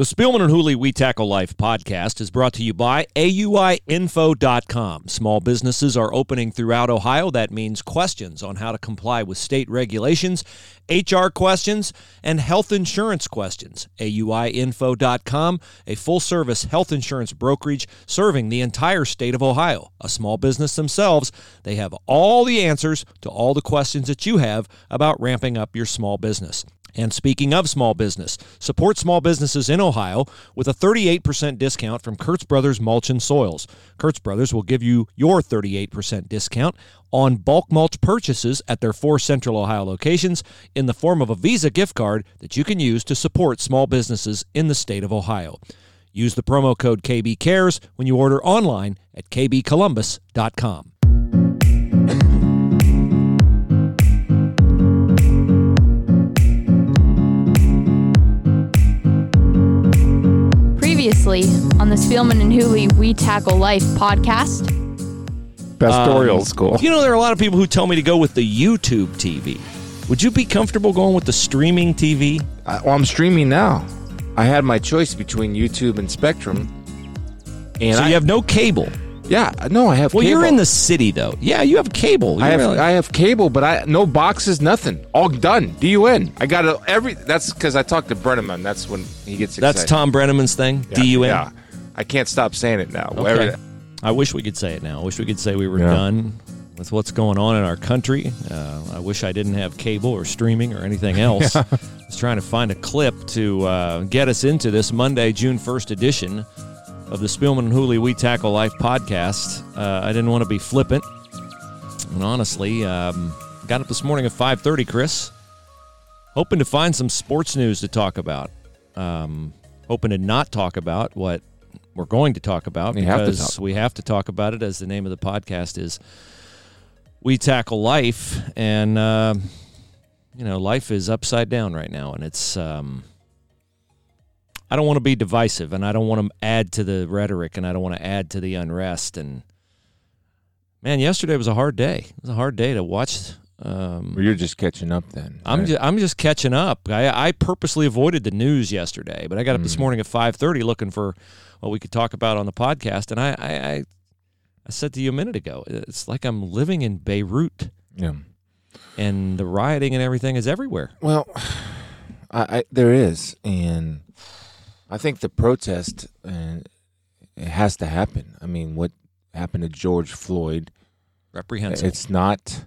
The Spielman and Hooley We Tackle Life podcast is brought to you by AUIinfo.com. Small businesses are opening throughout Ohio. That means questions on how to comply with state regulations, HR questions, and health insurance questions. AUIinfo.com, a full service health insurance brokerage serving the entire state of Ohio. A small business themselves, they have all the answers to all the questions that you have about ramping up your small business. And speaking of small business, support small businesses in Ohio with a 38% discount from Kurtz Brothers Mulch and Soils. Kurtz Brothers will give you your 38% discount on bulk mulch purchases at their four Central Ohio locations in the form of a Visa gift card that you can use to support small businesses in the state of Ohio. Use the promo code KBCares when you order online at kbcolumbus.com. Previously on the Spielman and Hooley We Tackle Life podcast. Pastoral Um, school. You know, there are a lot of people who tell me to go with the YouTube TV. Would you be comfortable going with the streaming TV? I, well, I'm streaming now. I had my choice between YouTube and Spectrum. And so I you have no cable. Yeah, no, I have Well, cable. you're in the city, though. Yeah, you have cable. I have really- I have cable, but I no boxes, nothing. All done. D U N. I got a, every. That's because I talked to Brenneman. That's when he gets excited. That's Tom Brenneman's thing. Yeah, DUN. Yeah, I can't stop saying it now. Okay. I wish we could say it now. I wish we could say we were Yeah. done with what's going on in our country. Uh, I wish I didn't have cable or streaming or anything else. I was trying to find a clip to uh, get us into this Monday, June 1st edition of the Spielman and Hooley We Tackle Life podcast. Uh, I didn't want to be flippant. And honestly, um, got up this morning at 5.30, Chris, hoping to find some sports news to talk about. Um, hoping to not talk about what we're going to talk about We have because talk. we have to talk about it as the name of the podcast is we tackle life and uh, you know life is upside down right now and it's um, i don't want to be divisive and i don't want to add to the rhetoric and i don't want to add to the unrest and man yesterday was a hard day it was a hard day to watch um, Well, you're just catching up then. I'm right? just, I'm just catching up. I, I purposely avoided the news yesterday, but I got up this Mm. morning at 5:30 looking for what we could talk about on the podcast, and I, I, I, I said to you a minute ago, it's like I'm living in Beirut, yeah. and the rioting and everything is everywhere. Well, I, I there is, and I think the protest uh, it has to happen. I mean, what happened to George Floyd? Reprehensible. It's not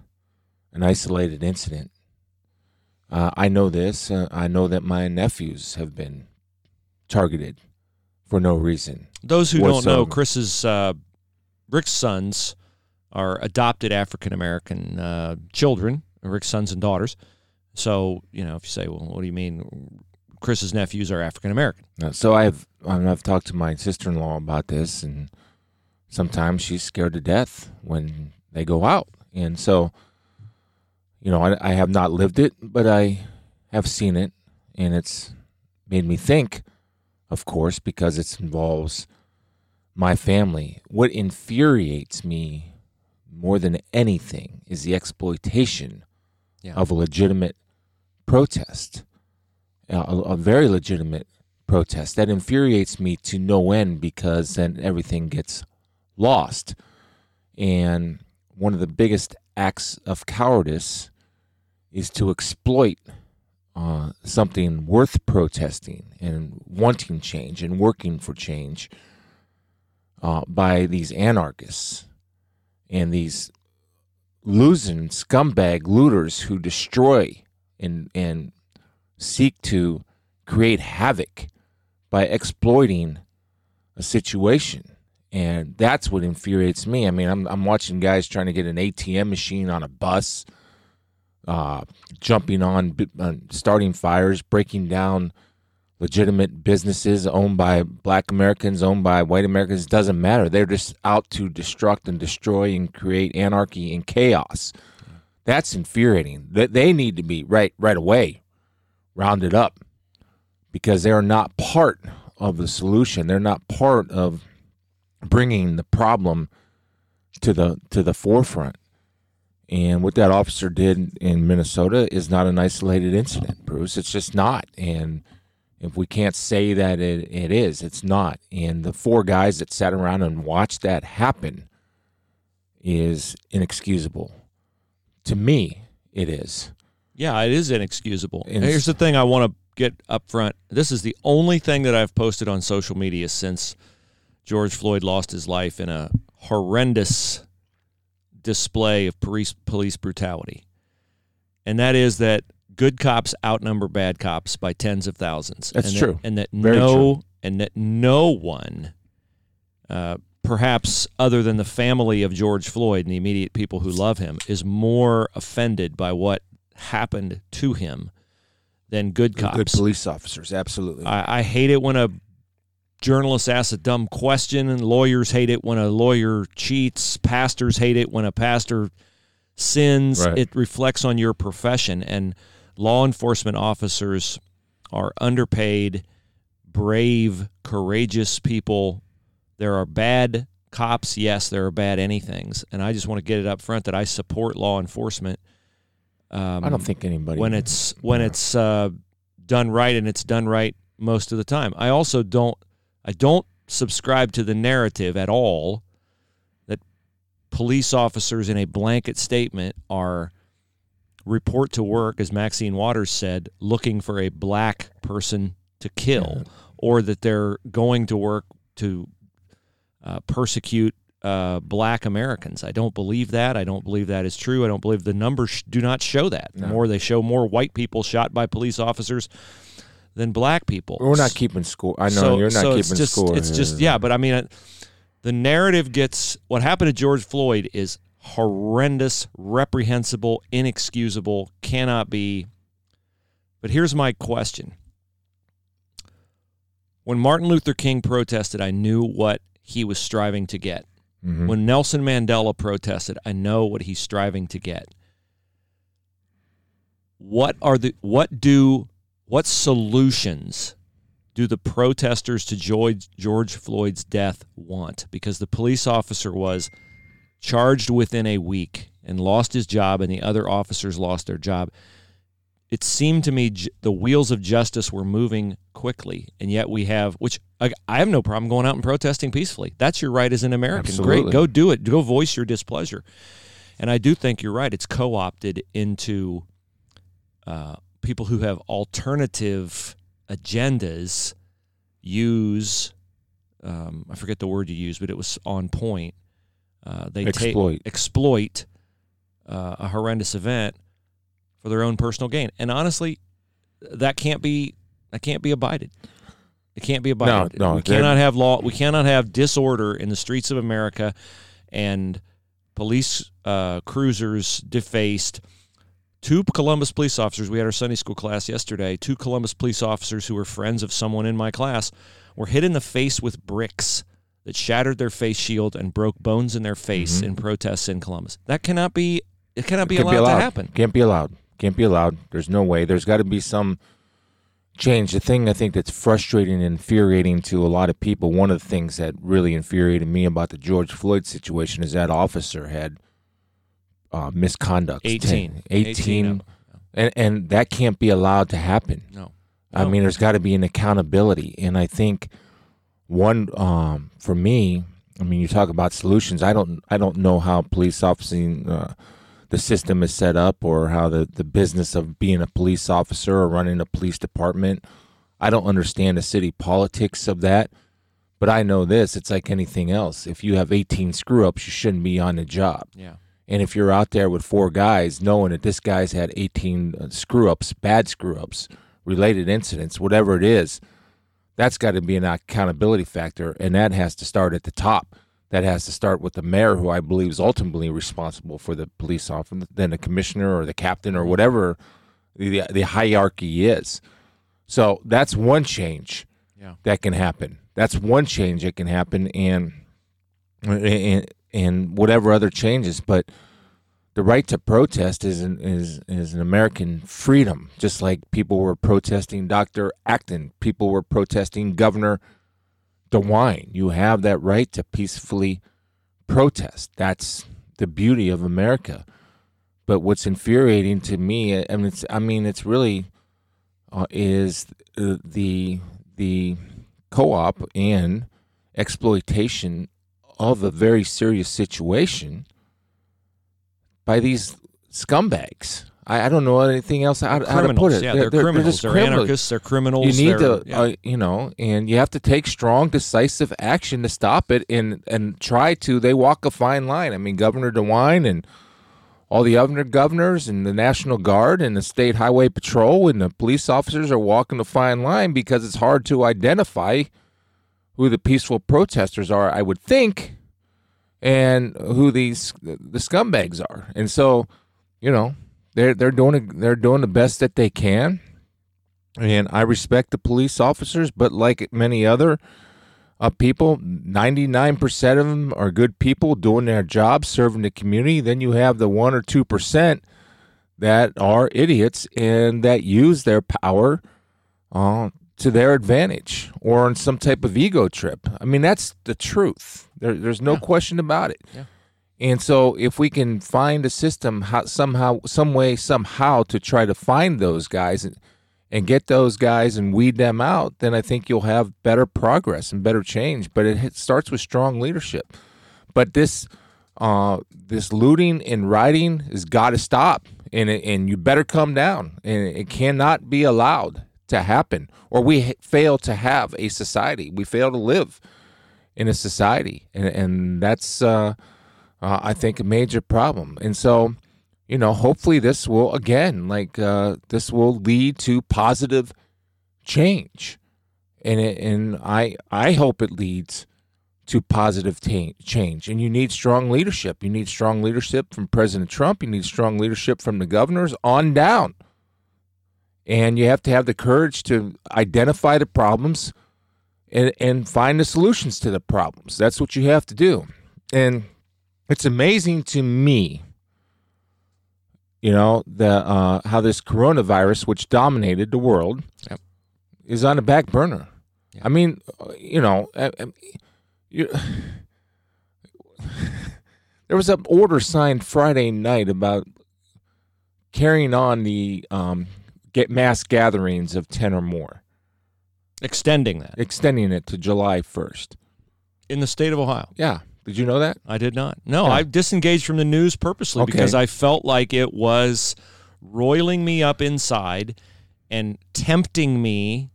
an isolated incident. Uh, I know this. Uh, I know that my nephews have been targeted for no reason. Those who don't know. Chris's uh, Rick's sons are adopted African American uh, children, Rick's sons and daughters. So you know, if you say, "Well, what do you mean?" Chris's nephews are African American. So I've I've talked to my sister in law about this, and sometimes she's scared to death when they go out, and so you know I, I have not lived it, but I have seen it, and it's made me think, of course, because it involves my family. What infuriates me more than anything is the exploitation Yeah. of a legitimate protest, a, a very legitimate protest. That infuriates me to no end because then everything gets lost. And one of the biggest acts of cowardice is to exploit uh, something worth protesting and wanting change and working for change uh, by these anarchists and these losing scumbag looters who destroy and and seek to create havoc by exploiting a situation. And that's what infuriates me. I mean i'm, I'm watching guys trying to get an atm machine on a bus uh, jumping on uh, starting fires breaking down legitimate businesses owned by black americans owned by white americans. Doesn't matter. They're just out to destruct and destroy and create anarchy and chaos. That's infuriating. That they need to be right right away rounded up because they're not part of the solution they're not part of bringing the problem to the to the forefront and what that officer did in Minnesota is not an isolated incident Bruce it's just not and If we can't say that it, it is, it's not. And the four guys that sat around and watched that happen is inexcusable. To me, it is. Yeah, it is inexcusable. And Here's the thing I want to get up front. This is the only thing that I've posted on social media since George Floyd lost his life in a horrendous display of police police brutality. And that is that good cops outnumber bad cops by tens of thousands. That's and true. That, and that Very no and that no one uh, perhaps other than the family of George Floyd and the immediate people who love him, is more offended by what happened to him than good cops. Good police officers, absolutely. I, I hate it when a journalist asks a dumb question, and lawyers hate it when a lawyer cheats. Pastors hate it when a pastor sins. Right. It reflects on your profession, and law enforcement officers are underpaid, brave, courageous people. There are bad cops, yes, there are bad anythings, and I just want to get it up front that I support law enforcement. Um, I don't think anybody when it's when Yeah. it's uh, done right and it's done right most of the time. I also don't I don't subscribe to the narrative at all that police officers in a blanket statement are report to work as Maxine Waters said looking for a black person to kill or that they're going to work to uh, persecute uh, black Americans. I don't believe that. I don't believe that is true. I don't believe the numbers sh- do not show that. No. More they show more white people shot by police officers than black people. We're not keeping score. I know So- you're not so keeping it's just, score. It's just yeah, but I mean, uh, the narrative gets what happened to George Floyd is horrendous, reprehensible, inexcusable, cannot be. But here's my question: When Martin Luther King protested, I knew what he was striving to get. Mhm. When Nelson Mandela protested, I know what he's striving to get. What are the what do what solutions do the protesters to George, George Floyd's death want? Because the police officer was charged within a week and lost his job, and the other officers lost their job. It seemed to me j- the wheels of justice were moving quickly, and yet we have, which I, I have no problem going out and protesting peacefully. That's your right as an American. Absolutely. Great, go do it. Go voice your displeasure. And I do think you're right. It's co-opted into uh, people who have alternative agendas use. Um, I forget the word you used, but it was on point. Uh, they ta- Exploit. exploit uh, a horrendous event for their own personal gain. And honestly, that can't be that can't be abided. It can't be abided. no, we cannot have law. We cannot have disorder in the streets of America, and police uh, cruisers defaced. Two Columbus police officers. We had our Sunday school class yesterday. Two Columbus police officers who were friends of someone in my class were hit in the face with bricks that shattered their face shield and broke bones in their face Mhm. in protests in Columbus. That cannot be. It cannot be Can't allowed, to happen. Can't be allowed. Can't be allowed. There's no way. There's got to be some change. The thing I think that's frustrating and infuriating to a lot of people, one of the things that really infuriated me about the George Floyd situation is that officer had uh, misconduct. 18. 18. 18 of and, and that can't be allowed to happen. No. I No. mean, there's got to be an accountability, and I think one um, for me. I mean, you talk about solutions. I don't. I don't know how police officing uh, the system is set up, or how the the business of being a police officer or running a police department. I don't understand the city politics of that, but I know this. It's like anything else. If you have 18 screw ups, you shouldn't be on the job. Yeah. And if you're out there with four guys, knowing that this guy's had 18 uh, screw ups, bad screw ups, related incidents, whatever it is, that's got to be an accountability factor. And that has to start at the top. That has to start with the mayor, who I believe is ultimately responsible for the police officer, then the commissioner or the captain or whatever the, the hierarchy is. So that's one change Yeah. that can happen. That's one change that can happen. And and, and whatever other changes, but the right to protest is an, is is an American freedom. Just like people were protesting Dr. Acton, people were protesting Governor DeWine. You have that right to peacefully protest. That's the beauty of America. But what's infuriating to me, I mean, it's I mean, it's really uh, is the the co-op and exploitation of a very serious situation by these scumbags. I, I don't know anything else how, how to put it. Yeah, they're, criminals. just They're, criminals. anarchists. They're criminals. You need they're- to, yeah. uh, you know, and you have to take strong, decisive action to stop it, and and try to. They walk a fine line. I mean, Governor DeWine and all the other governors and the National Guard and the State Highway Patrol and the police officers are walking a fine line because it's hard to identify who the peaceful protesters are. I would think, and who these the scumbags are, and so you know they're they're doing they're doing the best that they can and I respect the police officers, but like many other uh, people, 99% of them are good people doing their job, serving the community. Then you have the 1 or 2% that are idiots and that use their power uh, to their advantage or on some type of ego trip. I mean, that's the truth. There, there's no Yeah. question about it. Yeah. And so, if we can find a system, how, somehow, some way, somehow, to try to find those guys and, and get those guys and weed them out, then I think you'll have better progress and better change. But it hit- starts with strong leadership. But this, uh, this looting and rioting has got to stop, and it, and you better come down, and it cannot be allowed to happen, or we fail to have a society. We fail to live in a society, and and that's uh, uh, I think a major problem. And so, you know, hopefully this will again, like uh, this will lead to positive change, and it, and I I hope it leads to positive ta- change. And you need strong leadership. You need strong leadership from President Trump. You need strong leadership from the governors on down. And you have to have the courage to identify the problems and, and find the solutions to the problems. That's what you have to do. And it's amazing to me, you know, the uh, how this coronavirus, which dominated the world, Yep. is on the back burner. Yeah. I mean, uh, you know, I, I, you, there was an order signed Friday night about carrying on the um, get mass gatherings of ten or more, extending that extending it to July first. in the state of Ohio. Yeah, did you know that? I did not. No, Yeah. I disengaged from the news purposely Okay. because I felt like it was roiling me up inside and tempting me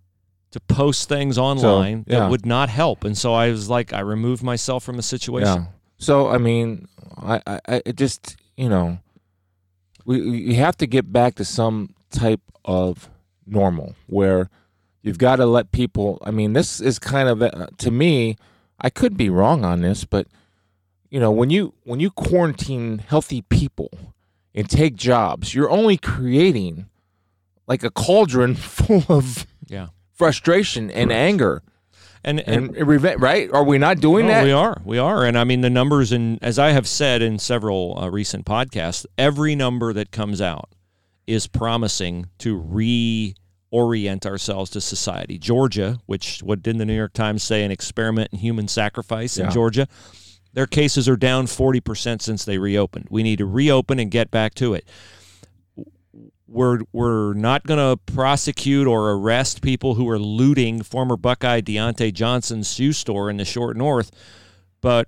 to post things online yeah. that would not help. And so I was like, I removed myself from the situation. Yeah. So I mean, I, I, I it just you know, we we have to get back to some type of normal where you've got to let people. I mean, this is kind of uh, to me. I could be wrong on this, but you know, when you when you quarantine healthy people and take jobs, you're only creating like a cauldron full of Yeah. frustration and anger And, and, and revenge. Right? Are we not doing No, that? We are. We are. And I mean, the numbers, and as I have said in several uh, recent podcasts, every number that comes out is promising to reorient ourselves to society. Georgia, which what did the New York Times say, an experiment in human sacrifice in Georgia, their cases are down 40% since they reopened. We need to reopen and get back to it. We're, we're not going to prosecute or arrest people who are looting former Buckeye Deontay Johnson's shoe store in the short north, but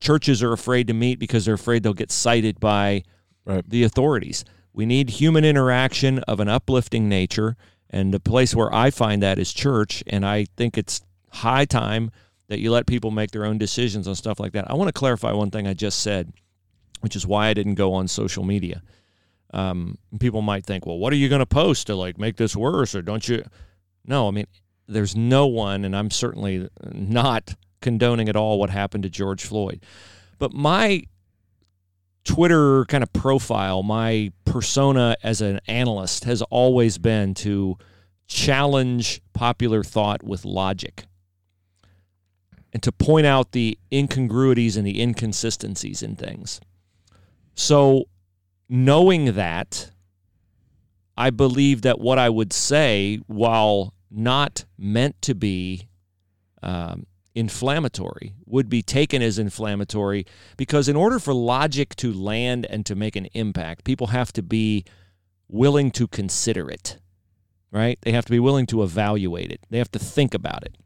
churches are afraid to meet because they're afraid they'll get cited by Right. the authorities. We need human interaction of an uplifting nature, and the place where I find that is church, and I think it's high time that you let people make their own decisions on stuff like that. I want to clarify one thing I just said, which is why I didn't go on social media. Um, people might think, well, what are you going to post to like make this worse, or don't you? No, I mean, there's no one, and I'm certainly not condoning at all what happened to George Floyd. But my Twitter kind of profile, my persona as an analyst has always been to challenge popular thought with logic and to point out the incongruities and the inconsistencies in things. So, knowing that, I believe that what I would say, while not meant to be um, inflammatory, would be taken as inflammatory because, in order for logic to land and to make an impact, people have to be willing to consider it. right? They have to be willing to evaluate it. They have to think about it.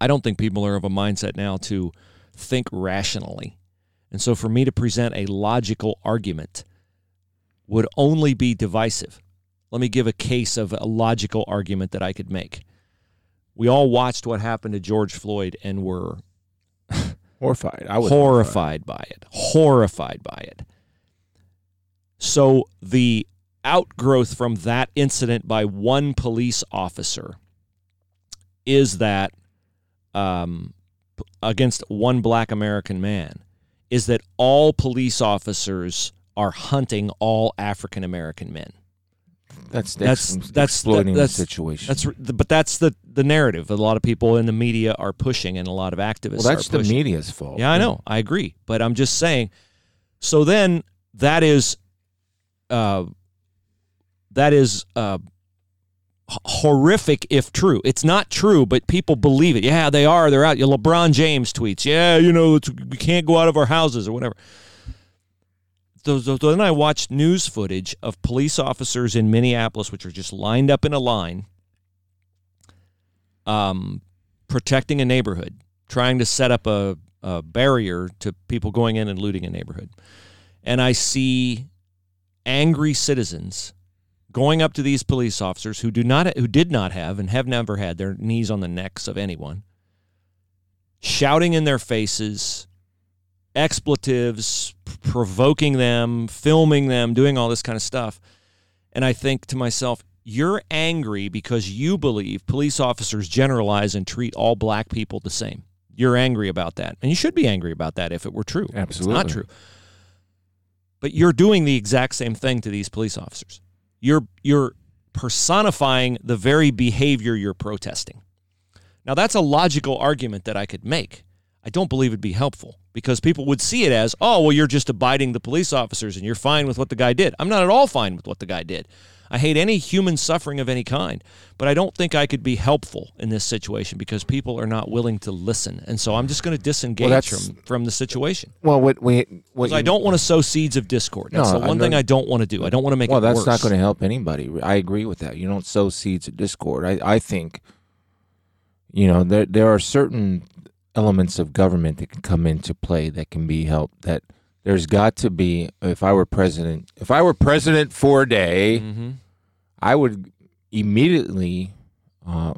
I don't think people are of a mindset now to think rationally. And so for me to present a logical argument would only be divisive. Let me give a case of a logical argument that I could make. We all watched what happened to George Floyd and were horrified. I was horrified by it. Horrified by it. So the outgrowth from that incident by one police officer is that um, against one black American man is that all police officers are hunting all African American men. That's that's that's exploiting that's, the situation. That's but that's the the narrative. A lot of people in the media are pushing, and a lot of activists. Well, that's the media's fault. Yeah, I know. I agree, but I'm just saying. So then that is, uh, that is uh, horrific if true. It's not true, but people believe it. Yeah, they are. They're out. Your LeBron James tweets, "Yeah, you know, we can't go out of our houses or whatever." So, so, then I watched news footage of police officers in Minneapolis, which are just lined up in a line, um, protecting a neighborhood, trying to set up a, a barrier to people going in and looting a neighborhood. And I see angry citizens going up to these police officers who do not who did not have and have never had their knees on the necks of anyone shouting in their faces expletives provoking them filming them doing all this kind of stuff. And i think to myself you're angry because you believe police officers generalize and treat all black people the same. You're angry about that. And you should be angry about that if it were true. Absolutely it's not true. But you're doing the exact same thing to these police officers you're you're personifying the very behavior you're protesting. Now that's a logical argument that I could make. I don't believe it'd be helpful because people would see it as, "Oh, well you're just abiding the police officers and you're fine with what the guy did." I'm not at all fine with what the guy did. I hate any human suffering of any kind, but I don't think I could be helpful in this situation because people are not willing to listen, and so I'm just going to disengage well, from from the situation. Well, what we what I don't want to sow seeds of discord. That's no, the one thing I don't want to do. I don't want to make well, that's worse. not going to help anybody. I agree with that. You don't sow seeds of discord. I I think you know there there are certain elements of government that can come into play that can be helped that there's got to be if I were president if I were president for a day mm-hmm. I would immediately uh,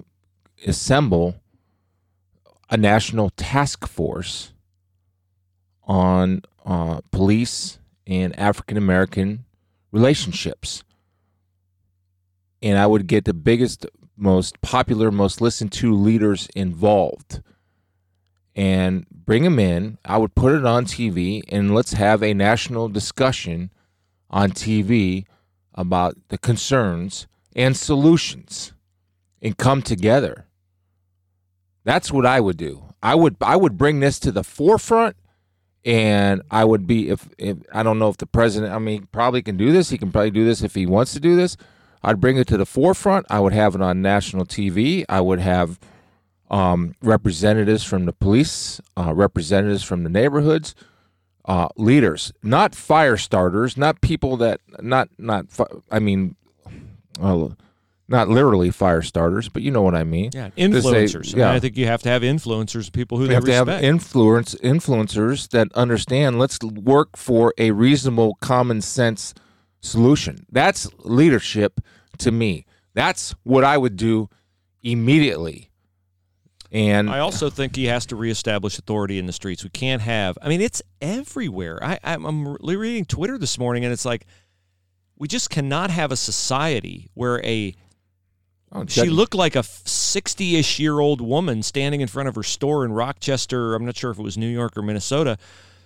assemble a national task force on uh, police and African American relationships. And I would get the biggest, most popular, most listened to leaders involved and bring them in. I would put it on TV and let's have a national discussion on TV about the concerns and solutions and come together. That's what I would do. I would I would bring this to the forefront and I would be if, if I don't know if the president I mean probably can do this. He can probably do this if he wants to do this. I'd bring it to the forefront. I would have it on national TV. I would have um, representatives from the police, uh, representatives from the neighborhoods, uh, leaders, not fire starters, not people that not not. I mean, well, not literally fire starters, but you know what I mean. Yeah, influencers. Say, yeah. I, mean, I think you have to have influencers, people who you have respect. to have influence influencers that understand. Let's work for a reasonable, common sense solution. That's leadership to me. That's what I would do immediately. And I also think he has to reestablish authority in the streets. We can't have. I mean, it's everywhere. I, I'm reading Twitter this morning, and it's like we just cannot have a society where a oh, she looked like a 60-ish year old woman standing in front of her store in Rochester. I'm not sure if it was New York or Minnesota,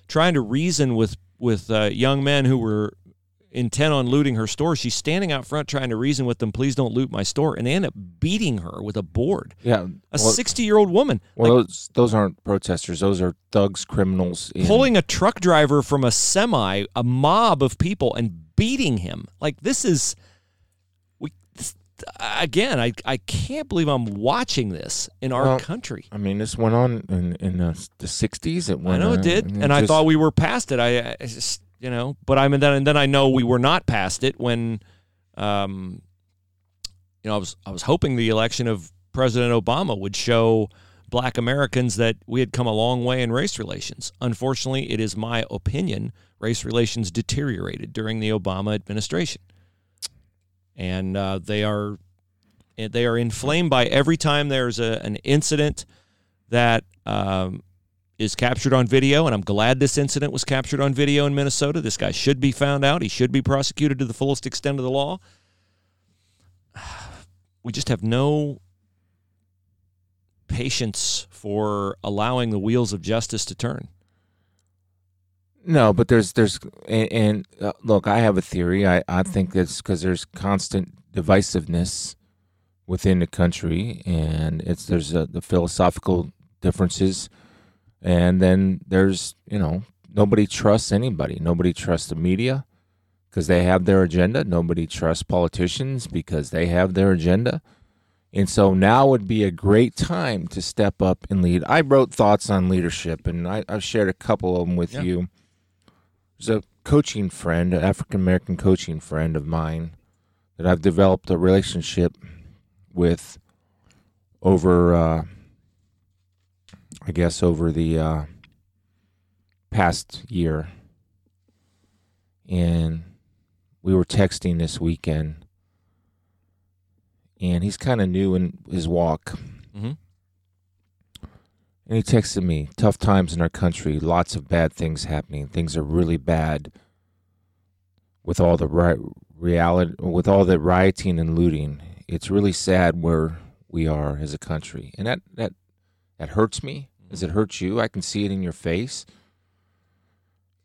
trying to reason with with uh, young men who were intent on looting her store. She's standing out front trying to reason with them, please don't loot my store. And they end up beating her with a board. Yeah. A 60 year old woman. Well, like, those, those aren't protesters. Those are thugs, criminals. In... Pulling a truck driver from a semi, a mob of people, and beating him. Like, this is. we Again, I, I can't believe I'm watching this in our well, country. I mean, this went on in, in uh, the, the 60s. It went, I know it did. and, and I thought we were past it. I, I just you know. But I mean, then and then I know we were not past it when, um, you know, I was I was hoping the election of President Obama would show black Americans that we had come a long way in race relations. Unfortunately, it is my opinion race relations deteriorated during the Obama administration. And uh, they are they are inflamed by every time there's a, an incident that um, is captured on video, and I'm glad this incident was captured on video in Minnesota. This guy should be found out. He should be prosecuted to the fullest extent of the law. We just have no patience for allowing the wheels of justice to turn. No, but there's there's and, and uh, look, I have a theory. I I think it's because there's constant divisiveness within the country, and it's there's a, the philosophical differences, and then there's you know nobody trusts anybody. Nobody trusts the media because they have their agenda. Nobody trusts politicians because they have their agenda. And so now would be a great time to step up and lead. I wrote thoughts on leadership, and I, have shared a couple of them with Yeah. you. There's a coaching friend, an African American coaching friend of mine, that I've developed a relationship with over, uh, I guess, over the uh, past year. And we were texting this weekend and he's kind of new in his walk. Mhm. And he texted me, tough times in our country, lots of bad things happening. Things are really bad with all the ri- reality, with all the rioting and looting. It's really sad where we are as a country, and that that that hurts me. As it hurt you, I can see it in your face.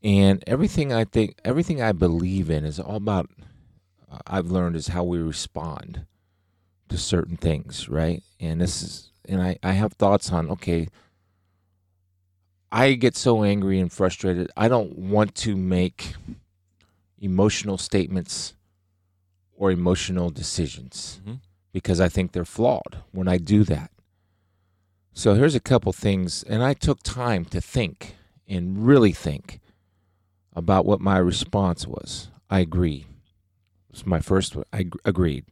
And everything I think, everything I believe in, is all about. uh, I've learned is how we respond to certain things, right? And this is, and I, I have thoughts on, okay, I get so angry and frustrated. I don't want to make emotional statements or emotional decisions Mhm. because I think they're flawed when I do that. So here's a couple things, and I took time to think and really think about what my response was. I agree. It's my first one. I agreed.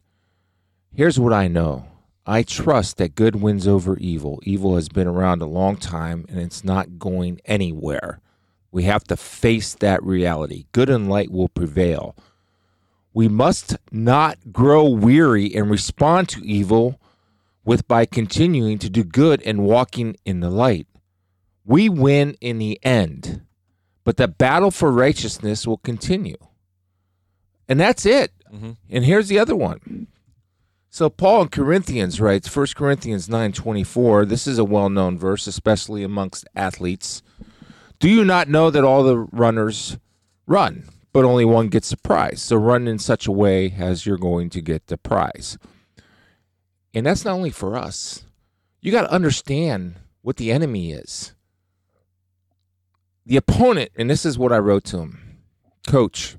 Here's what I know. I trust that good wins over evil. Evil has been around a long time and it's not going anywhere. We have to face that reality. Good and light will prevail. We must not grow weary and respond to evil with by continuing to do good and walking in the light. We win in the end, but the battle for righteousness will continue. And that's it. Mhm. And here's the other one. So Paul in Corinthians writes, 1 Corinthians 9:24, this is a well-known verse especially amongst athletes. Do you not know that all the runners run, but only one gets the prize? So run in such a way as you're going to get the prize. And that's not only for us. You got to understand what the enemy is. The opponent, and this is what I wrote to him. Coach,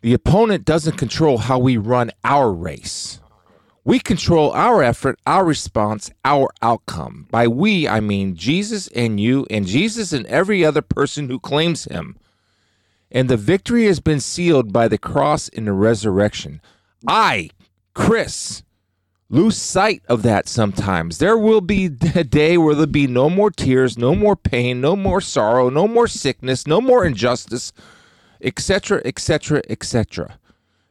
the opponent doesn't control how we run our race. We control our effort, our response, our outcome. By we, I mean Jesus and you, and Jesus and every other person who claims him. And the victory has been sealed by the cross and the resurrection. I, Chris, lose sight of that sometimes. There will be a day where there'll be no more tears, no more pain, no more sorrow, no more sickness, no more injustice, etc., etc., etc.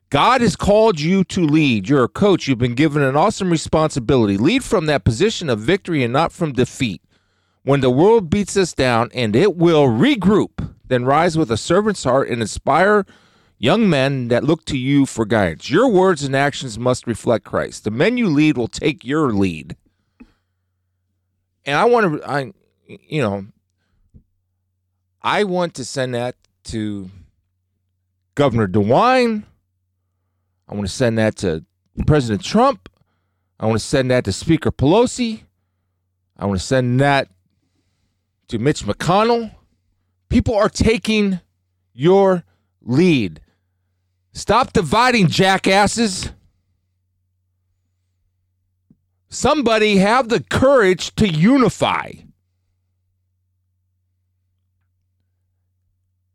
God has called you to lead. You're a coach. You've been given an awesome responsibility. Lead from that position of victory and not from defeat. When the world beats us down, and it will regroup, then rise with a servant's heart and inspire young men that look to you for guidance. Your words and actions must reflect Christ. The men you lead will take your lead. And I want to, I, you know, I want to send that to Governor DeWine. I want to send that to President Trump. I want to send that to Speaker Pelosi. I want to send that to Mitch McConnell. People are taking your lead. Stop dividing, jackasses. Somebody have the courage to unify.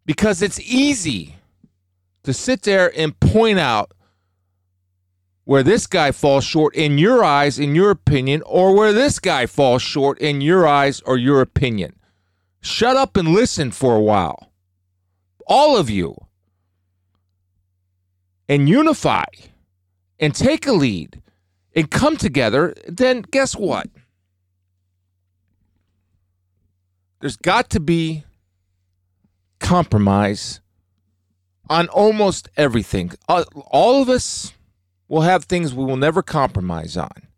Because it's easy to sit there and point out where this guy falls short in your eyes, in your opinion, or where this guy falls short in your eyes or your opinion. Shut up and listen for a while. All of you. And unify and take a lead and come together. Then guess what? There's got to be compromise on almost everything. Uh, all of us will have things we will never compromise on.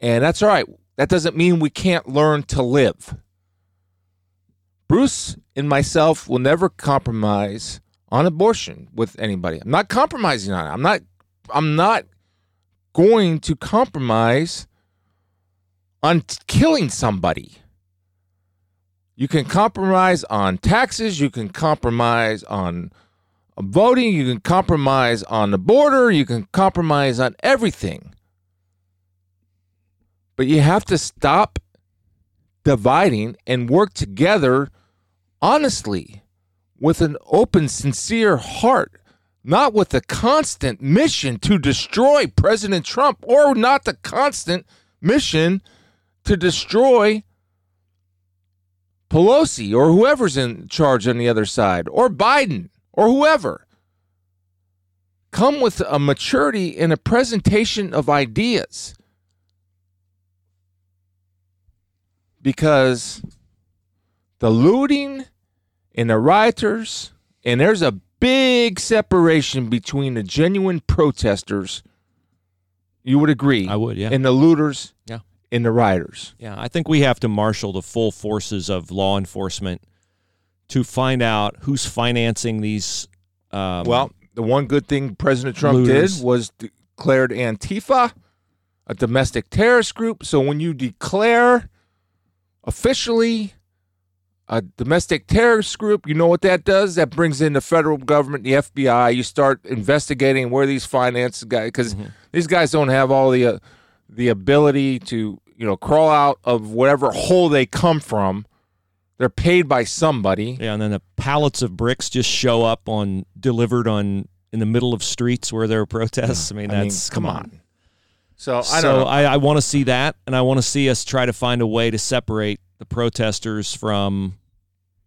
And that's all right. That doesn't mean we can't learn to live. Bruce and myself will never compromise on abortion with anybody. I'm not compromising on it. I'm not I'm not going to compromise on t- killing somebody. You can compromise on taxes, you can compromise on voting, you can compromise on the border, you can compromise on everything. But you have to stop dividing and work together honestly with an open, sincere heart, not with a constant mission to destroy President Trump or not the constant mission to destroy Pelosi or whoever's in charge on the other side or Biden or whoever. Come with a maturity and a presentation of ideas. Because the looting and the rioters, and there's a big separation between the genuine protesters, you would agree, I would, yeah. and the looters Yeah. and the rioters. Yeah, I think we have to marshal the full forces of law enforcement to find out who's financing these. Um, Well, the one good thing President Trump Looters. did was declared Antifa a domestic terrorist group. So when you declare officially a domestic terrorist group, you know what that does? That brings in the federal government, the FBI. You start investigating where these finance guys, because these guys don't have all the uh, the ability to you know crawl out of whatever hole they come from. They're paid by somebody. yeah, and then the pallets of bricks just show up on delivered on in the middle of streets where there are protests. I mean, I mean, that's come on. So I so. I, I want to see that, and I want to see us try to find a way to separate the protesters from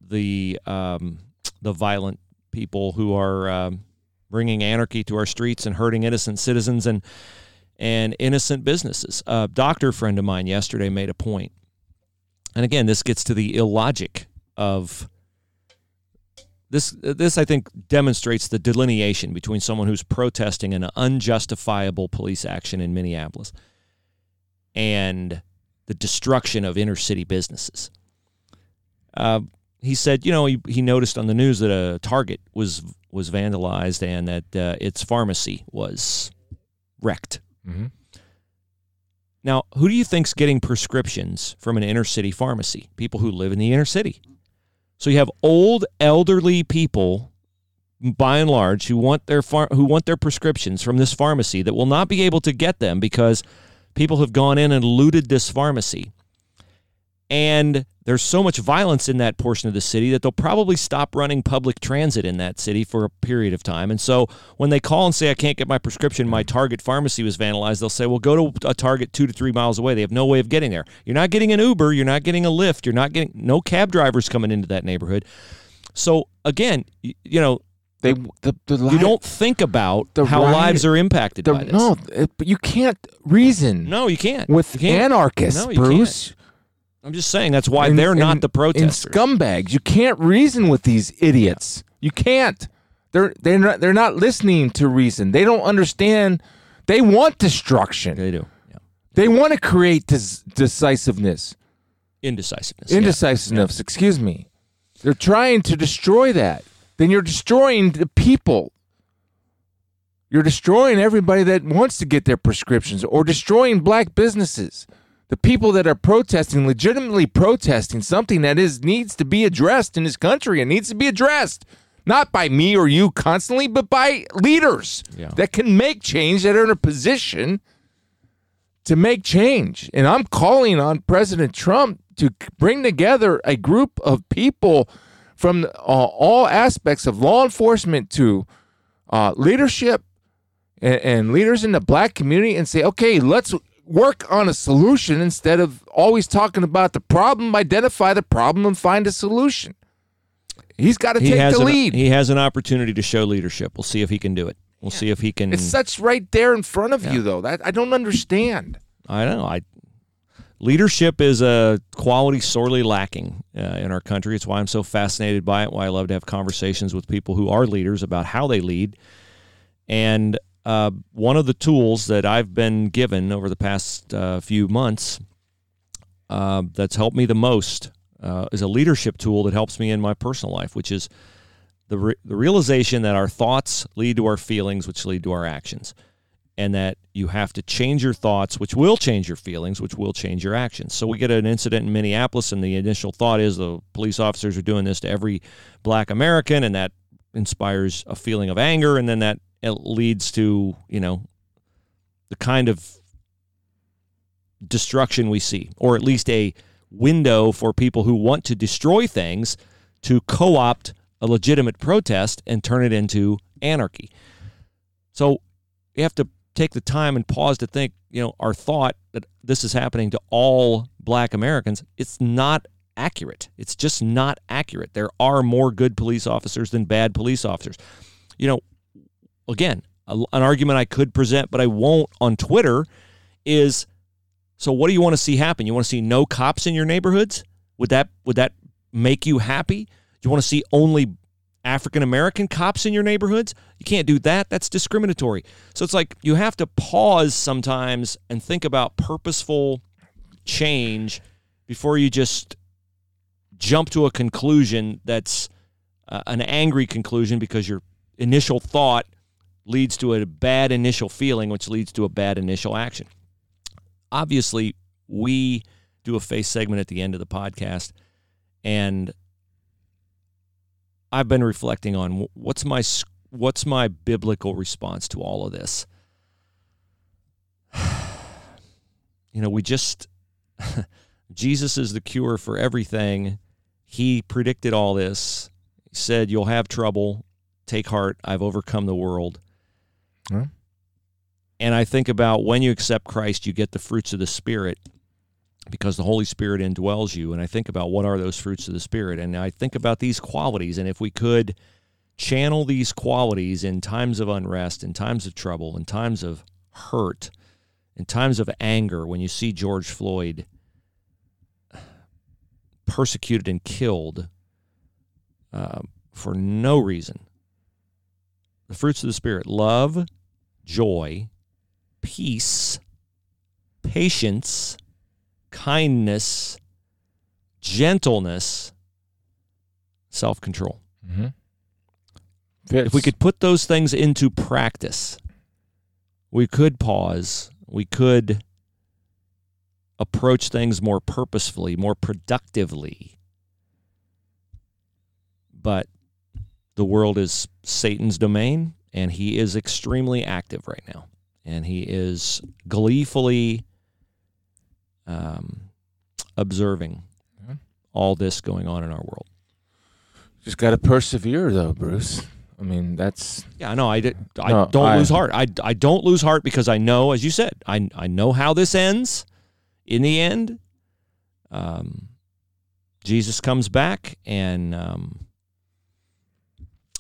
the um, the violent people who are um, bringing anarchy to our streets and hurting innocent citizens and and innocent businesses. A doctor friend of mine yesterday made a point. and again, this gets to the illogic of this. This I think demonstrates the delineation between someone who's protesting an unjustifiable police action in Minneapolis and the destruction of inner city businesses. Uh, he said, you know, he, he noticed on the news that a Target was was vandalized and that uh, its pharmacy was wrecked. Mhm. Now, who do you think's getting prescriptions from an inner city pharmacy? People who live in the inner city. So you have old, elderly people, by and large, who want their phar- who want their prescriptions from this pharmacy that will not be able to get them because people have gone in and looted this pharmacy. And there's so much violence in that portion of the city that they'll probably stop running public transit in that city for a period of time. And so when they call and say, I can't get my prescription, my Target pharmacy was vandalized, they'll say, Well, go to a Target two to three miles away. They have no way of getting there. You're not getting an Uber, you're not getting a Lyft, you're not getting no cab drivers coming into that neighborhood. So again, you, know, They the the you don't think about the how riot- lives are impacted the, by this. no, it, but you can't reason no, you can't. with You can't. anarchists, No, you Bruce. I'm just saying that's why And- they're not and- the protesters. And scumbags. You can't reason with these idiots. You can't. They're they're not they're not listening to reason. They don't understand. They want destruction. they do. Yeah. They want to create dis- decisiveness, Indecisiveness. yeah. indecisiveness. Excuse me. They're trying to destroy that. Then you're destroying the people. You're destroying everybody that wants to get their prescriptions, or destroying black businesses. The people that are protesting, legitimately protesting something that is needs to be addressed in this country and needs to be addressed, not by me or you constantly, but by leaders Yeah. that can make change, that are in a position to make change. And I'm calling on President Trump to bring together a group of people from uh, all aspects of law enforcement to uh, leadership and, and leaders in the black community and say, okay, let's work on a solution instead of always talking about the problem, identify the problem, and find a solution. He's got to He take has the an, lead. he has an opportunity to show leadership. We'll see if he can do it. We'll see if he can. it's such right there in front of Yeah. you, though. That I don't understand. I don't know. I leadership is a quality sorely lacking uh, in our country. It's why I'm so fascinated by it. Why I love to have conversations with people who are leaders about how they lead. And uh, one of the tools that I've been given over the past uh, few months uh, that's helped me the most uh, is a leadership tool that helps me in my personal life, which is the re- the realization that our thoughts lead to our feelings, which lead to our actions and that you have to change your thoughts, which will change your feelings, which will change your actions. So we get an incident in Minneapolis, and the initial thought is the police officers are doing this to every black American, and that inspires a feeling of anger, and then that leads to you know the kind of destruction we see, or at least a window for people who want to destroy things to co-opt a legitimate protest and turn it into anarchy. So you have to take the time and pause to think, you know, our thought that this is happening to all black Americans, it's not accurate. It's just not accurate. There are more good police officers than bad police officers. You know, again, a, an argument I could present, but I won't on Twitter is so what do you want to see happen? You want to see no cops in your neighborhoods? Would that would that make you happy? Do you want to see only African American cops in your neighborhoods? You can't do that. That's discriminatory. So it's like you have to pause sometimes and think about purposeful change before you just jump to a conclusion that's uh, an angry conclusion because your initial thought leads to a bad initial feeling, which leads to a bad initial action. Obviously, we do a face segment at the end of the podcast, and I've been reflecting on what's my what's my biblical response to all of this. You know, we just Jesus is the cure for everything. He predicted all this. He said, "You'll have trouble. Take heart. I've overcome the world." Yeah. And I think about when you accept Christ, you get the fruits of the Spirit because the Holy Spirit indwells you. And I think about what are those fruits of the Spirit. And I think about these qualities. And if we could channel these qualities in times of unrest, in times of trouble, in times of hurt, in times of anger, when you see George Floyd persecuted and killed uh, for no reason, the fruits of the Spirit love, joy, peace, patience, kindness, gentleness, self control. Mm-hmm. If we could put those things into practice, we could pause. We could approach things more purposefully, more productively. But the world is Satan's domain, and he is extremely active right now. And he is gleefully um, observing Yeah. all this going on in our world. just got to persevere, though, Bruce. I mean, that's Yeah, no, I, did, I No, don't I- lose heart. I, I don't lose heart because I know, as you said, I, I know how this ends. In the end, um, Jesus comes back, and um,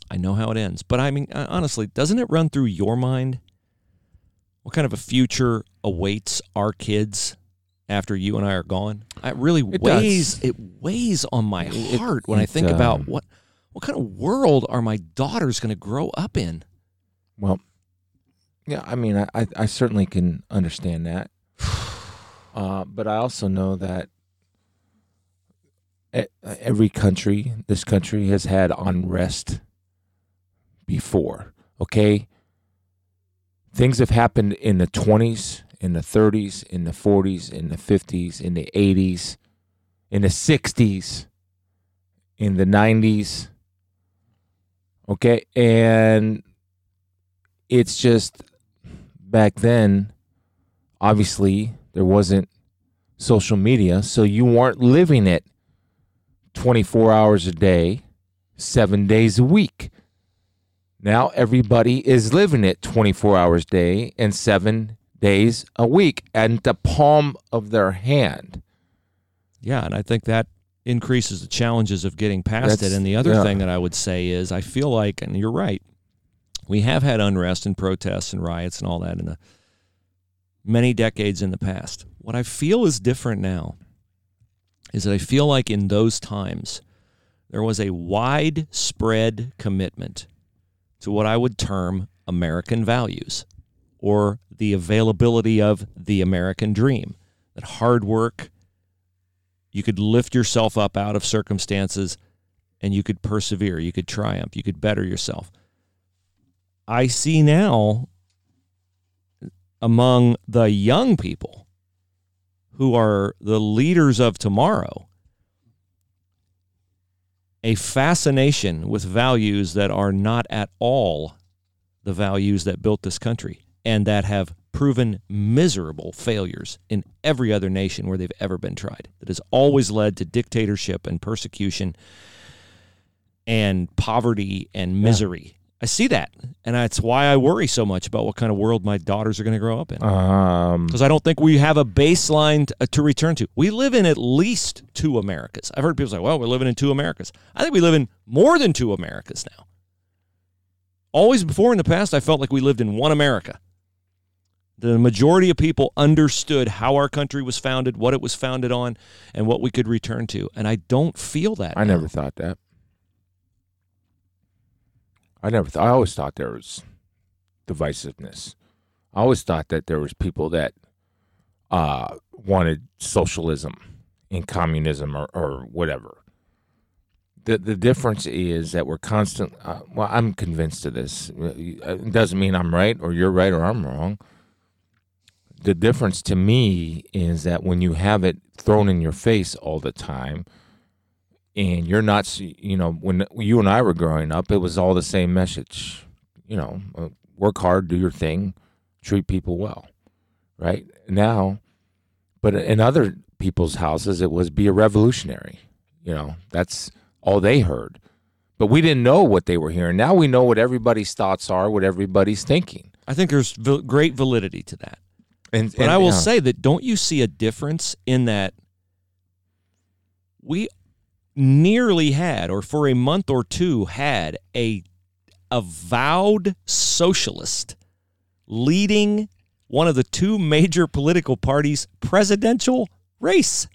I know how it ends. But I mean, uh, honestly, doesn't it run through your mind what kind of a future awaits our kids after you and I are gone? It really It weighs does. it weighs on my It- heart when I think about um, what what kind of world are my daughters going to grow up in? well. Yeah, I mean, I I, I certainly can understand that, uh, but I also know that every country, this country, has had unrest before. Okay, things have happened in the twenties, in the thirties, in the forties, in the fifties, in the eighties, in the sixties, in the nineties. Okay, and it's just back then. Obviously, there wasn't social media, so you weren't living it 24 hours a day, seven days a week. Now everybody is living it 24 hours a day and seven days a week at the palm of their hand. Yeah, and I think that increases the challenges of getting past That's- it. And the other yeah. thing that I would say is I feel like, and you're right, we have had unrest and protests and riots and all that in the many decades in the past. What I feel is different now is that I feel like in those times there was a widespread commitment to what I would term American values or the availability of the American dream. That hard work, you could lift yourself up out of circumstances and you could persevere, you could triumph, you could better yourself. I see now among the young people who are the leaders of tomorrow a fascination with values that are not at all the values that built this country and that have proven miserable failures in every other nation where they've ever been tried. That has always led to dictatorship and persecution and poverty and misery. I see that. And that's why I worry so much about what kind of world my daughters are going to grow up in. Um, Because I don't think we have a baseline to, to return to. We live in at least two Americas. I've heard people say, well, we're living in two Americas. I think we live in more than two Americas now. Always before in the past, I felt like we lived in one America. The majority of people understood how our country was founded, what it was founded on, and what we could return to. And I don't feel that. I now. never thought that. I never. Th- I always thought there was divisiveness. I always thought that there was people that uh, wanted socialism and communism or, or whatever. The the difference is that we're constant. Uh, well, I'm convinced of this. Uh, It doesn't mean I'm right or you're right or I'm wrong. The difference to me is that when you have it thrown in your face all the time, and you're not you know when you and I were growing up it was all the same message you know uh, work hard do your thing treat people well right? Now but in other people's houses it was be a revolutionary you know that's all they heard. But we didn't know what they were hearing. Now we know what everybody's thoughts are what everybody's thinking. I think there's great validity to that. And But and, I will yeah. say that don't you see a difference in that we nearly had, or for a month or two, had a avowed socialist leading one of the two major political parties' presidential race.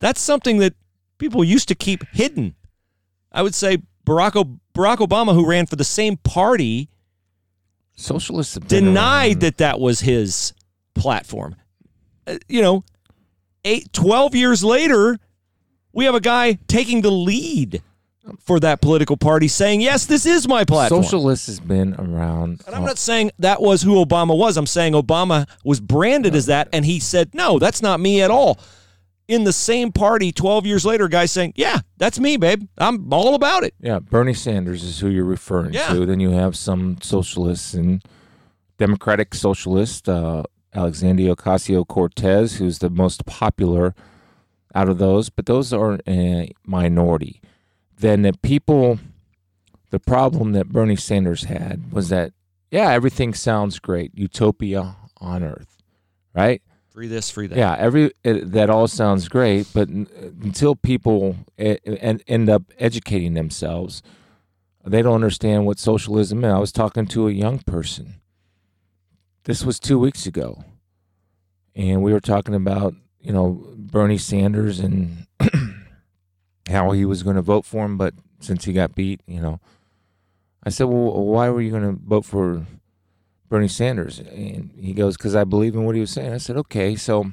That's something that people used to keep hidden. I would say Barack, o- Barack Obama, who ran for the same party, socialists been denied that that was his platform. Uh, you know, eight, 12 years later, we have a guy taking the lead for that political party saying, yes, this is my platform. socialists has been around and I'm not saying that was who Obama was. I'm saying Obama was branded as that, and he said, no, that's not me at all. In the same party, 12 years later, a guy saying, yeah, that's me, babe. I'm all about it. Yeah, Bernie Sanders is who you're referring Yeah. to. Then you have some socialists and Democratic socialist, uh, Alexandria Ocasio Cortez, who's the most popular out of those, but those are a minority. Then the people, the problem that Bernie Sanders had was that, yeah, everything sounds great, utopia on earth, right? Free this, free that. Yeah, every it, that all sounds great, but n- until people e- en- end up educating themselves, they don't understand what socialism is. I was talking to a young person. This was two weeks ago, and we were talking about you know Bernie Sanders and how he was going to vote for him, but since he got beat, you know, I said, "Well, why were you going to vote for Bernie Sanders. And he goes, because I believe in what he was saying. I said, okay. So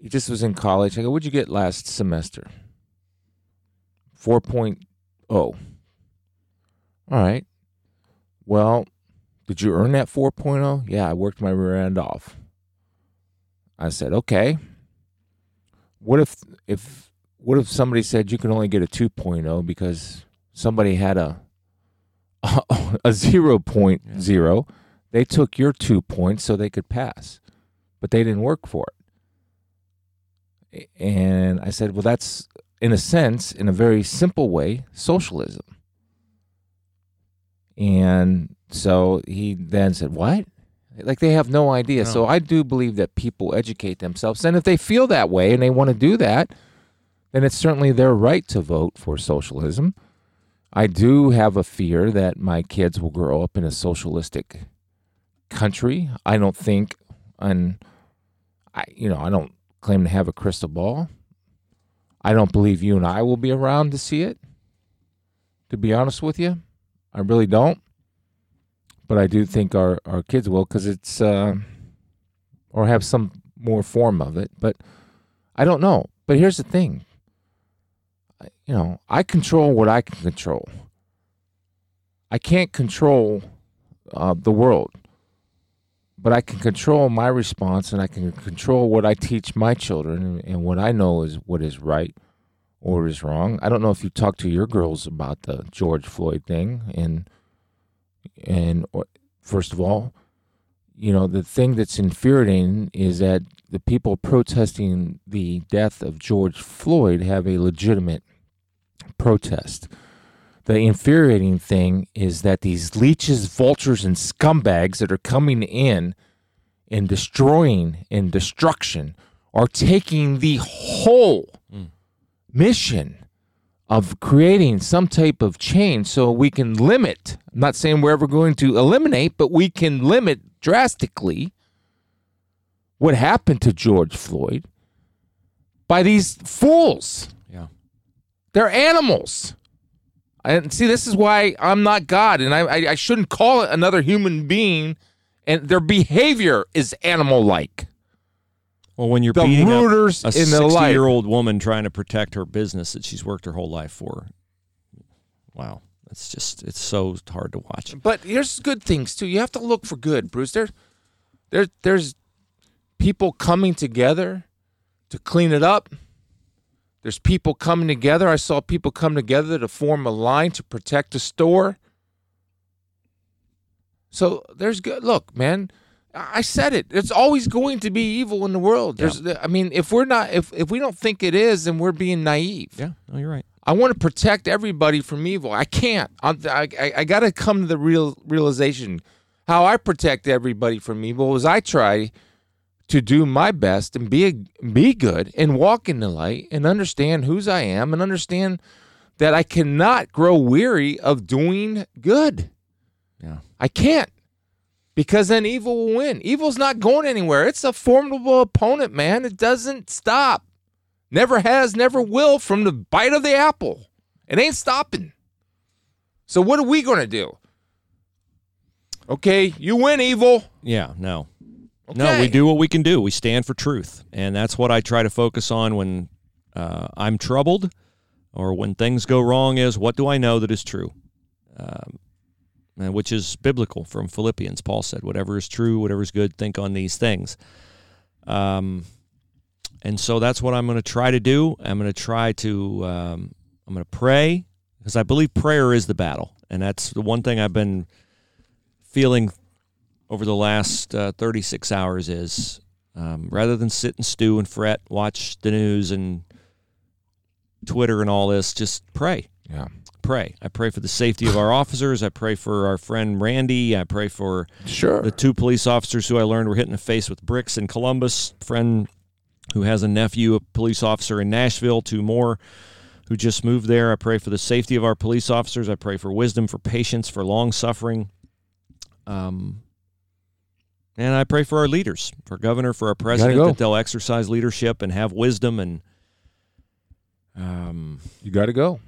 he just was in college. I go, what'd you get last semester? 4.0. All right. Well, did you earn that 4.0? Yeah, I worked my rear end off. I said, okay. What if, if, what if somebody said you can only get a 2.0 because somebody had a, a 0.0 they took your two points so they could pass, but they didn't work for it. And I said, well, that's, in a sense, in a very simple way, socialism. And so he then said, What? Like they have no idea. No. So I do believe that people educate themselves. And if they feel that way and they want to do that, then it's certainly their right to vote for socialism. I do have a fear that my kids will grow up in a socialistic country. I don't think, and I, you know, I don't claim to have a crystal ball. I don't believe you and I will be around to see it. To be honest with you, I really don't. But I do think our, our kids will because it's, uh, or have some more form of it. But I don't know. But here's the thing you know, I control what I can control. I can't control uh, the world, but I can control my response and I can control what I teach my children and, and what I know is what is right or is wrong. I don't know if you talked to your girls about the George Floyd thing and and uh, first of all, you know, the thing that's infuriating is that the people protesting the death of George Floyd have a legitimate protest. The infuriating thing is that these leeches, vultures, and scumbags that are coming in and destroying and destruction are taking the whole mm. mission of creating some type of change so we can limit. I'm not saying we're ever going to eliminate, but we can limit drastically what happened to George Floyd by these fools. Yeah. They're animals. And see, this is why I'm not God, and I, I, I shouldn't call it another human being. And their behavior is animal-like. Well, when you're The beating up rooters a in the life. sixty-year-old woman trying to protect her business that she's worked her whole life for, wow, it's just it's so hard to watch. But here's good things too. You have to look for good, Bruce. There, there, there's people coming together to clean it up. There's people coming together. I saw people come together to form a line to protect the store. So there's good. Look, man, I said it. It's always going to be evil in the world. There's, I mean, if we're not, if if we don't think it is, then we're being naive. Yeah, no, you're right. I want to protect everybody from evil. I can't. I'm, I I, I got to come to the real realization. How I protect everybody from evil is I try to do my best and be a, be good and walk in the light and understand whose I am and understand that I cannot grow weary of doing good. Yeah. I can't. Because then evil will win. Evil's not going anywhere. It's a formidable opponent, man. It doesn't stop. Never has, never will from the bite of the apple. It ain't stopping. So what are we going to do? Okay, you win evil. Yeah, no. No, we do what we can do. We stand for truth. And that's what I try to focus on when uh, I'm troubled or when things go wrong is what do I know that is true? Um, which is biblical from Philippians. Paul said, whatever is true, whatever is good, think on these things. Um, and so that's what I'm going to try to do. I'm going to try to, um, I'm going to pray because I believe prayer is the battle. And that's the one thing I've been feeling over the last uh, 36 hours is um, rather than sit and stew and fret, watch the news and Twitter and all this, just pray. Yeah. Pray. I pray for the safety of our officers. I pray for our friend Randy. I pray for Sure. the two police officers who I learned were hit in the face with bricks in Columbus. Friend who has a nephew, a police officer in Nashville. Two more who just moved there. I pray for the safety of our police officers. I pray for wisdom, for patience, for long suffering. Um, and I pray for our leaders, for governor, for our president, go. that they'll exercise leadership and have wisdom and um, You got to go.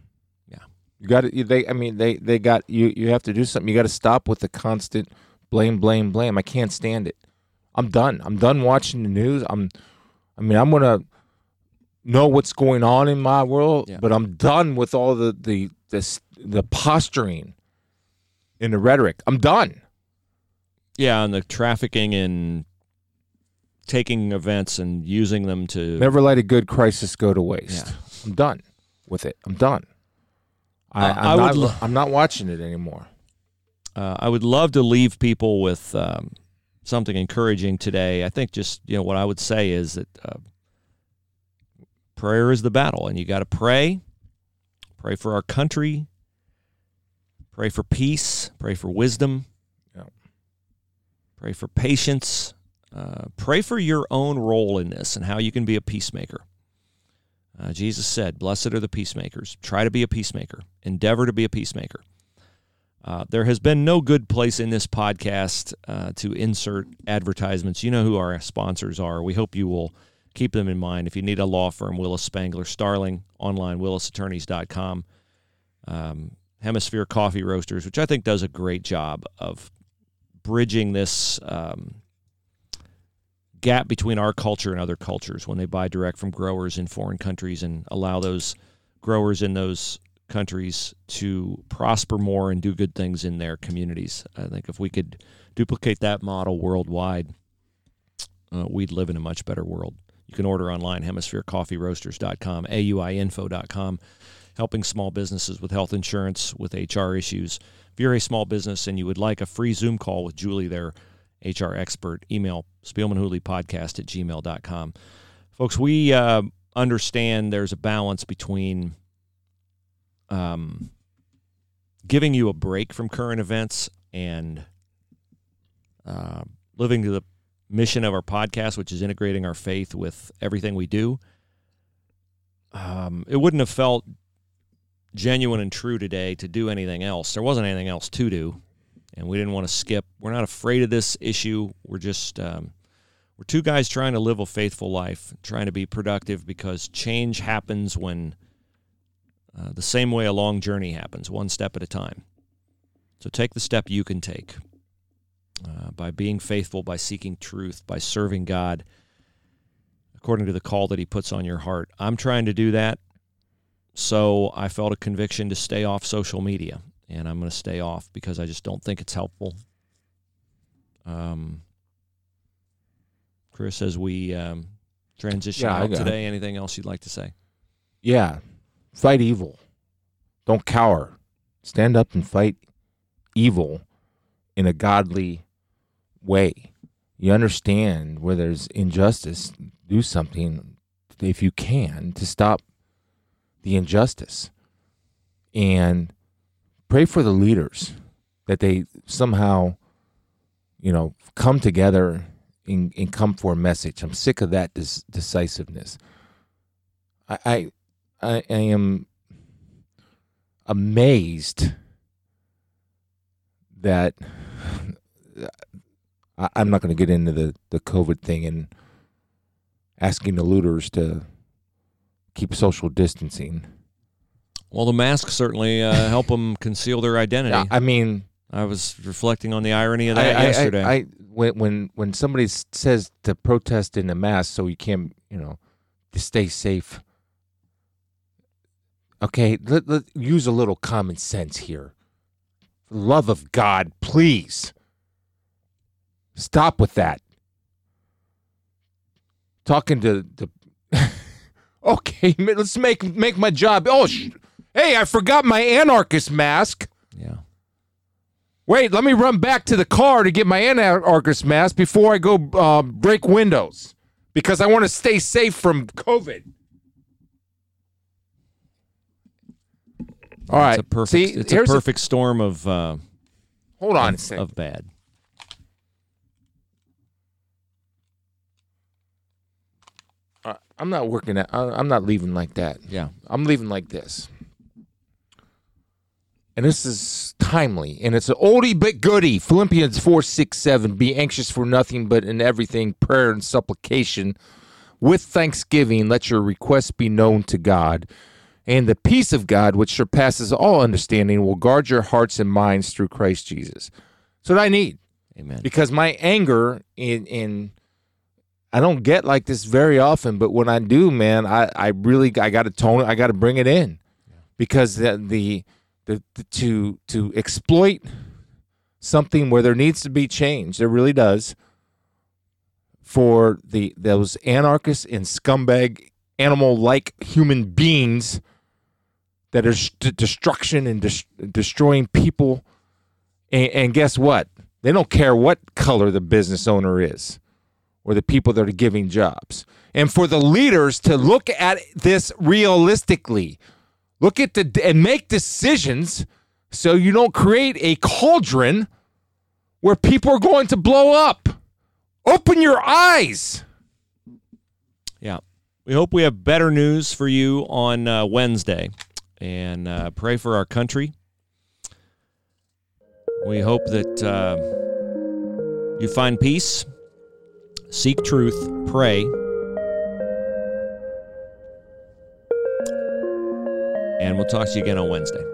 You got to. They. I mean, they. They got you. You have to do something. You got to stop with the constant blame, blame, blame. I can't stand it. I'm done. I'm done watching the news. I'm. I mean, I'm gonna know what's going on in my world, Yeah. but I'm done with all the the this the posturing and the rhetoric. I'm done. yeah, and the trafficking and taking events and using them to Never let a good crisis go to waste. Yeah. I'm done with it. I'm done. I, I'm, I would not, I'm not watching it anymore. uh, I would love to leave people with um, something encouraging today. I think just you know what I would say is that uh, prayer is the battle, and you got to pray. Pray for our country. Pray for peace. Pray for wisdom. Yeah. Pray for patience. Uh, pray for your own role in this and how you can be a peacemaker. Uh, Jesus said, Blessed are the peacemakers. Try to be a peacemaker, endeavor to be a peacemaker. Uh, there has been no good place in this podcast uh, to insert advertisements. You know who our sponsors are. We hope you will keep them in mind. If you need a law firm, Willis Spangler, Starling, online, willisattorneys.com. Um, Hemisphere Coffee Roasters, which I think does a great job of bridging this um, gap between our culture and other cultures when they buy direct from growers in foreign countries and allow those growers in those countries to prosper more and do good things in their communities. I think if we could duplicate that model worldwide, uh, we'd live in a much better world. You can order online, hemispherecoffeeroasters.com, auiinfo.com, helping small businesses with health insurance, with HR issues. If you're a small business and you would like a free Zoom call with Julie, their HR expert, email spielmanhooleypodcast at gmail.com. Folks, we uh, understand there's a balance between um, giving you a break from current events and uh, living to the mission of our podcast, which is integrating our faith with everything we do. Um, it wouldn't have felt genuine and true today to do anything else. There wasn't anything else to do, and we didn't want to skip. We're not afraid of this issue. We're just um, we're two guys trying to live a faithful life, trying to be productive because change happens when uh, the same way a long journey happens, one step at a time. So take the step you can take uh, by being faithful, by seeking truth, by serving God according to the call that He puts on your heart. I'm trying to do that. So I felt a conviction to stay off social media, and I'm going to stay off because I just don't think it's helpful. Um, Chris, as we um, transition Yeah, out got it. today, anything else you'd like to say? Yeah. Fight evil. Don't cower. Stand up and fight evil in a godly way. You understand where there's injustice, do something if you can to stop the injustice. And pray for the leaders that they somehow, you know, come together and, and come for a message. I'm sick of that dis- decisiveness. I, I I, I am amazed that I, I'm not going to get into the, the COVID thing and asking the looters to keep social distancing. Well, the masks certainly uh, help them conceal their identity. I, I mean, I was reflecting on the irony of that I, yesterday. I, I, when when when somebody says to protest in a mask so you can't, you know, to stay safe. Okay, let, let use a little common sense here. For the love of God, please stop with that. Talking to the. okay, let's make make my job. Oh, sh- hey, I forgot my anarchist mask. yeah. Wait, let me run back to the car to get my anarchist mask before I go uh, break windows because I want to stay safe from COVID. All right. It's a perfect. See, it's a perfect storm of uh, hold on a of, second. of bad. Uh, I'm not working at. I'm not leaving like that. Yeah. I'm leaving like this. And this is timely, and it's an oldie but goodie. Philippians 4 6 7. Be anxious for nothing, but in everything, prayer and supplication. With thanksgiving, let your requests be known to God. And the peace of God, which surpasses all understanding, will guard your hearts and minds through Christ Jesus. That's what I need Amen. because my anger in in I don't get like this very often, but when I do, man, I I really I got to tone it. I got to bring it in because the, the the the to to exploit something where there needs to be change, there really does. For the those anarchists and scumbag animal like human beings that are st- destruction and des- destroying people and, and guess what? They don't care what color the business owner is or the people that are giving jobs. And for the leaders to look at this realistically, look at the and make decisions so you don't create a cauldron where people are going to blow up. Open your eyes. Yeah. We hope we have better news for you on uh, Wednesday. And uh, pray for our country. We hope that uh, you find peace, seek truth, pray. And we'll talk to you again on Wednesday.